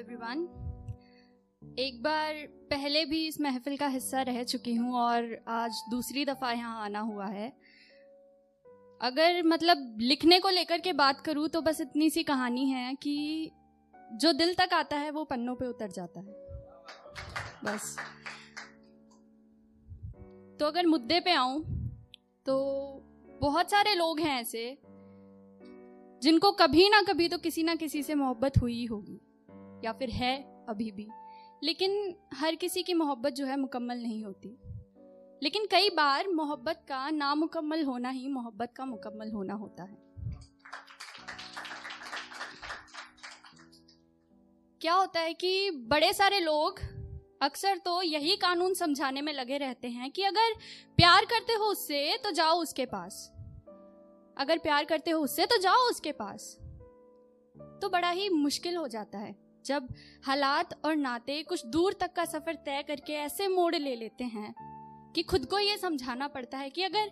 Everyone एक बार पहले भी इस महफिल का हिस्सा रह चुकी हूँ और आज दूसरी दफ़ा यहाँ आना हुआ है। अगर मतलब लिखने को लेकर के बात करूँ तो बस इतनी सी कहानी है कि जो दिल तक आता है वो पन्नों पे उतर जाता है। बस। तो अगर मुद्दे पे आऊँ तो बहुत सारे लोग हैं ऐसे जिनको कभी ना कभी तो किसी ना किसी से मोहब्बत हुई होगी। या फिर है अभी भी। लेकिन हर किसी की मोहब्बत जो है मुकम्मल नहीं होती। लेकिन कई बार मोहब्बत का नामुकम्मल होना ही मोहब्बत का मुकम्मल होना होता है। क्या होता है कि बड़े सारे लोग अक्सर तो यही कानून समझाने में लगे रहते हैं कि अगर प्यार करते हो उससे तो जाओ उसके पास। अगर प्यार करते हो उससे तो जाओ उसके पास। तो बड़ा ही मुश्किल हो जाता है। जब हालात और नाते कुछ दूर तक का सफ़र तय करके ऐसे मोड़ ले लेते हैं कि खुद को ये समझाना पड़ता है कि अगर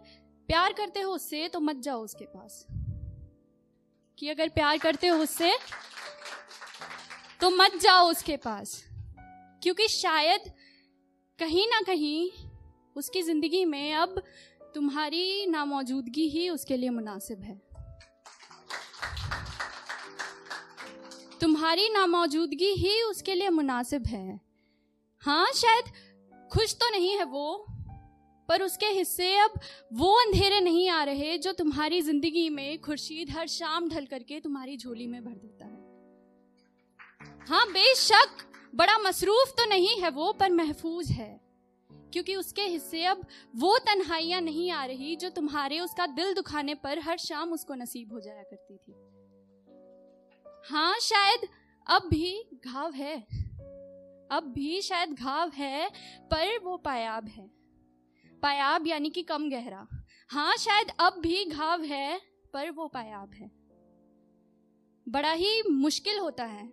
प्यार करते हो उससे तो मत जाओ उसके पास। कि अगर प्यार करते हो उससे तो मत जाओ उसके पास। क्योंकि शायद कहीं ना कहीं उसकी ज़िंदगी में अब तुम्हारी नामौजूदगी ही उसके लिए मुनासिब है। तुम्हारी नामौजूदगी ही उसके लिए मुनासिब है। हाँ शायद खुश तो नहीं है वो, पर उसके हिस्से अब वो अंधेरे नहीं आ रहे जो तुम्हारी ज़िंदगी में खुर्शीद हर शाम ढल करके तुम्हारी झोली में भर देता है। हाँ बेशक बड़ा मसरूफ तो नहीं है वो, पर महफूज है, क्योंकि उसके हिस्से अब वो तन्हाइयाँ नहीं आ रही जो तुम्हारे उसका दिल दुखाने पर हर शाम उसको नसीब हो जाया करती थी। हाँ शायद अब भी घाव है। अब भी शायद घाव है, पर वो पायाब है। पायाब यानी कि कम गहरा। हाँ शायद अब भी घाव है, पर वो पायाब है। बड़ा ही मुश्किल होता है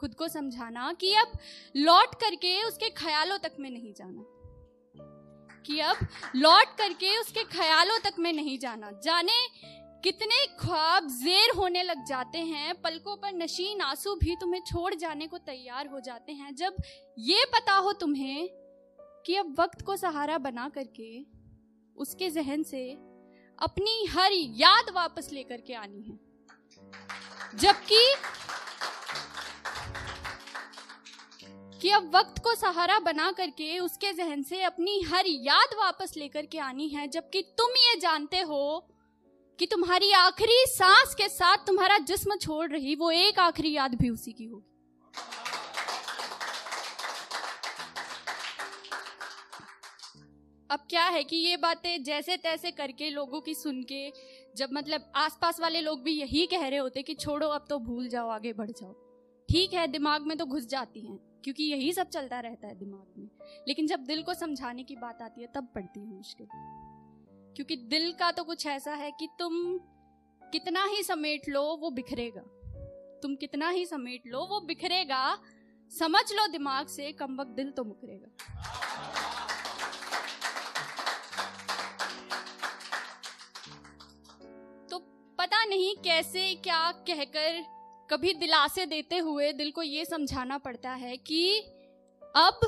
खुद को समझाना कि अब लौट करके उसके ख्यालों तक में नहीं जाना। कि अब लौट करके उसके ख्यालों तक में नहीं जाना। जाने कितने ख्वाब जेर होने लग जाते हैं, पलकों पर नशीन आँसू भी तुम्हें छोड़ जाने को तैयार हो जाते हैं। जब ये पता हो तुम्हें कि अब वक्त को सहारा बना करके उसके जहन से अपनी हर याद वापस लेकर के आनी है। जबकि कि अब वक्त को सहारा बना करके उसके जहन से अपनी हर याद वापस लेकर के आनी है, जबकि तुम ये जानते हो कि तुम्हारी आखिरी सांस के साथ तुम्हारा जिस्म छोड़ रही, वो एक आखिरी याद भी उसी की होगी। अब क्या है कि ये बातें जैसे तैसे करके, लोगों की सुन के, जब मतलब आसपास वाले लोग भी यही कह रहे होते कि छोड़ो, अब तो भूल जाओ, आगे बढ़ जाओ। ठीक है, दिमाग में तो घुस जाती हैं, क्योंकि यही सब चलता रहता है दिमाग में। लेकिन जब दिल को समझाने की बात आती है, तब पड़ती है मुश्किल। क्योंकि दिल का तो कुछ ऐसा है कि तुम कितना ही समेट लो, वो बिखरेगा। तुम कितना ही समेट लो, वो बिखरेगा। समझ लो दिमाग से कम वक्त दिल तो मुकरेगा। तो पता नहीं कैसे, क्या कहकर कभी दिलासे देते हुए दिल को ये समझाना पड़ता है कि अब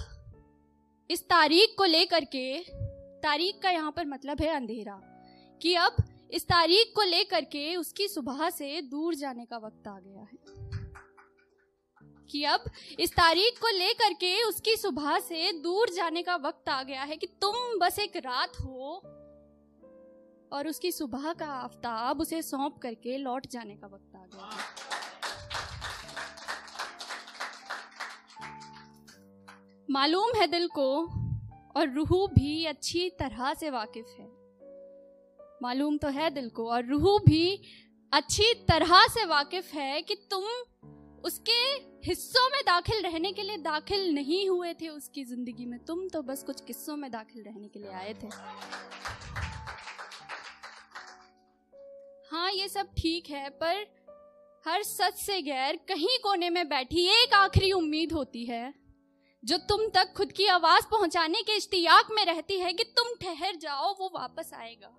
इस तारीख को लेकर के तारीख का यहाँ पर मतलब है अंधेरा, कि अब इस तारीख को लेकर के उसकी सुबह से दूर जाने का वक्त आ गया है। कि अब इस तारीख को लेकर के उसकी सुबह से दूर जाने का वक्त आ गया है कि तुम बस एक रात हो और उसकी सुबह का आफ्ताब उसे सौंप करके लौट जाने का वक्त आ गया है। मालूम है दिल को और रूह भी अच्छी तरह से वाकिफ है। मालूम तो है दिल को, और रूह भी अच्छी तरह से वाकिफ है कि तुम उसके हिस्सों में दाखिल रहने के लिए दाखिल नहीं हुए थे उसकी ज़िंदगी में। तुम तो बस कुछ किस्सों में दाखिल रहने के लिए आए थे। हाँ ये सब ठीक है, पर हर सच से गैर कहीं कोने में बैठी एक आखिरी उम्मीद होती है। जो तुम तक खुद की आवाज़ पहुँचाने के इश्तियाक में रहती है कि तुम ठहर जाओ, वो वापस आएगा।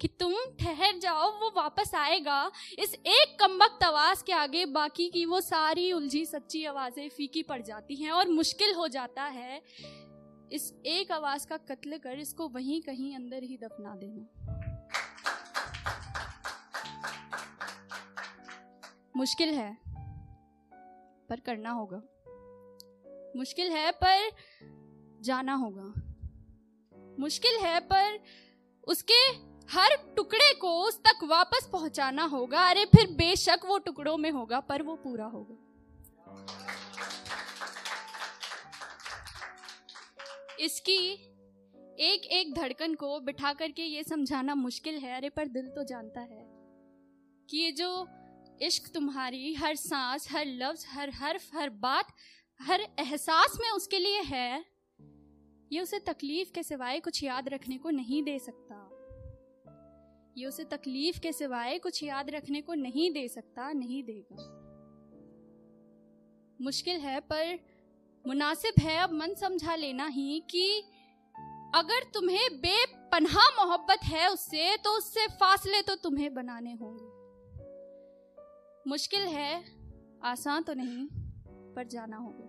कि तुम ठहर जाओ, वो वापस आएगा। इस एक कमबख्त आवाज़ के आगे बाकी की वो सारी उलझी सच्ची आवाज़ें फीकी पड़ जाती हैं और मुश्किल हो जाता है। इस एक आवाज़ का कत्ल कर इसको वहीं कहीं अंदर ही दफना देना। मुश्किल है, पर करना होगा। मुश्किल है, पर जाना होगा। मुश्किल है, पर उसके हर टुकड़े को उस तक वापस पहुंचाना होगा। अरे, फिर बेशक वो टुकड़ों में होगा, पर वो पूरा होगा। इसकी एक एक धड़कन को बिठा करके ये समझाना मुश्किल है, अरे, पर दिल तो जानता है कि ये जो इश्क तुम्हारी, हर सांस, हर लफ्ज, हर हर्फ, हर बात हर एहसास में उसके लिए है, ये उसे तकलीफ़ के सिवाय कुछ याद रखने को नहीं दे सकता। ये उसे तकलीफ़ के सिवाय कुछ याद रखने को नहीं दे सकता, नहीं देगा। मुश्किल है, पर मुनासिब है, अब मन समझा लेना ही कि अगर तुम्हें बेपनाह मोहब्बत है उससे तो उससे फासले तो तुम्हें बनाने होंगे। मुश्किल है, आसान तो नहीं, पर जाना होगा।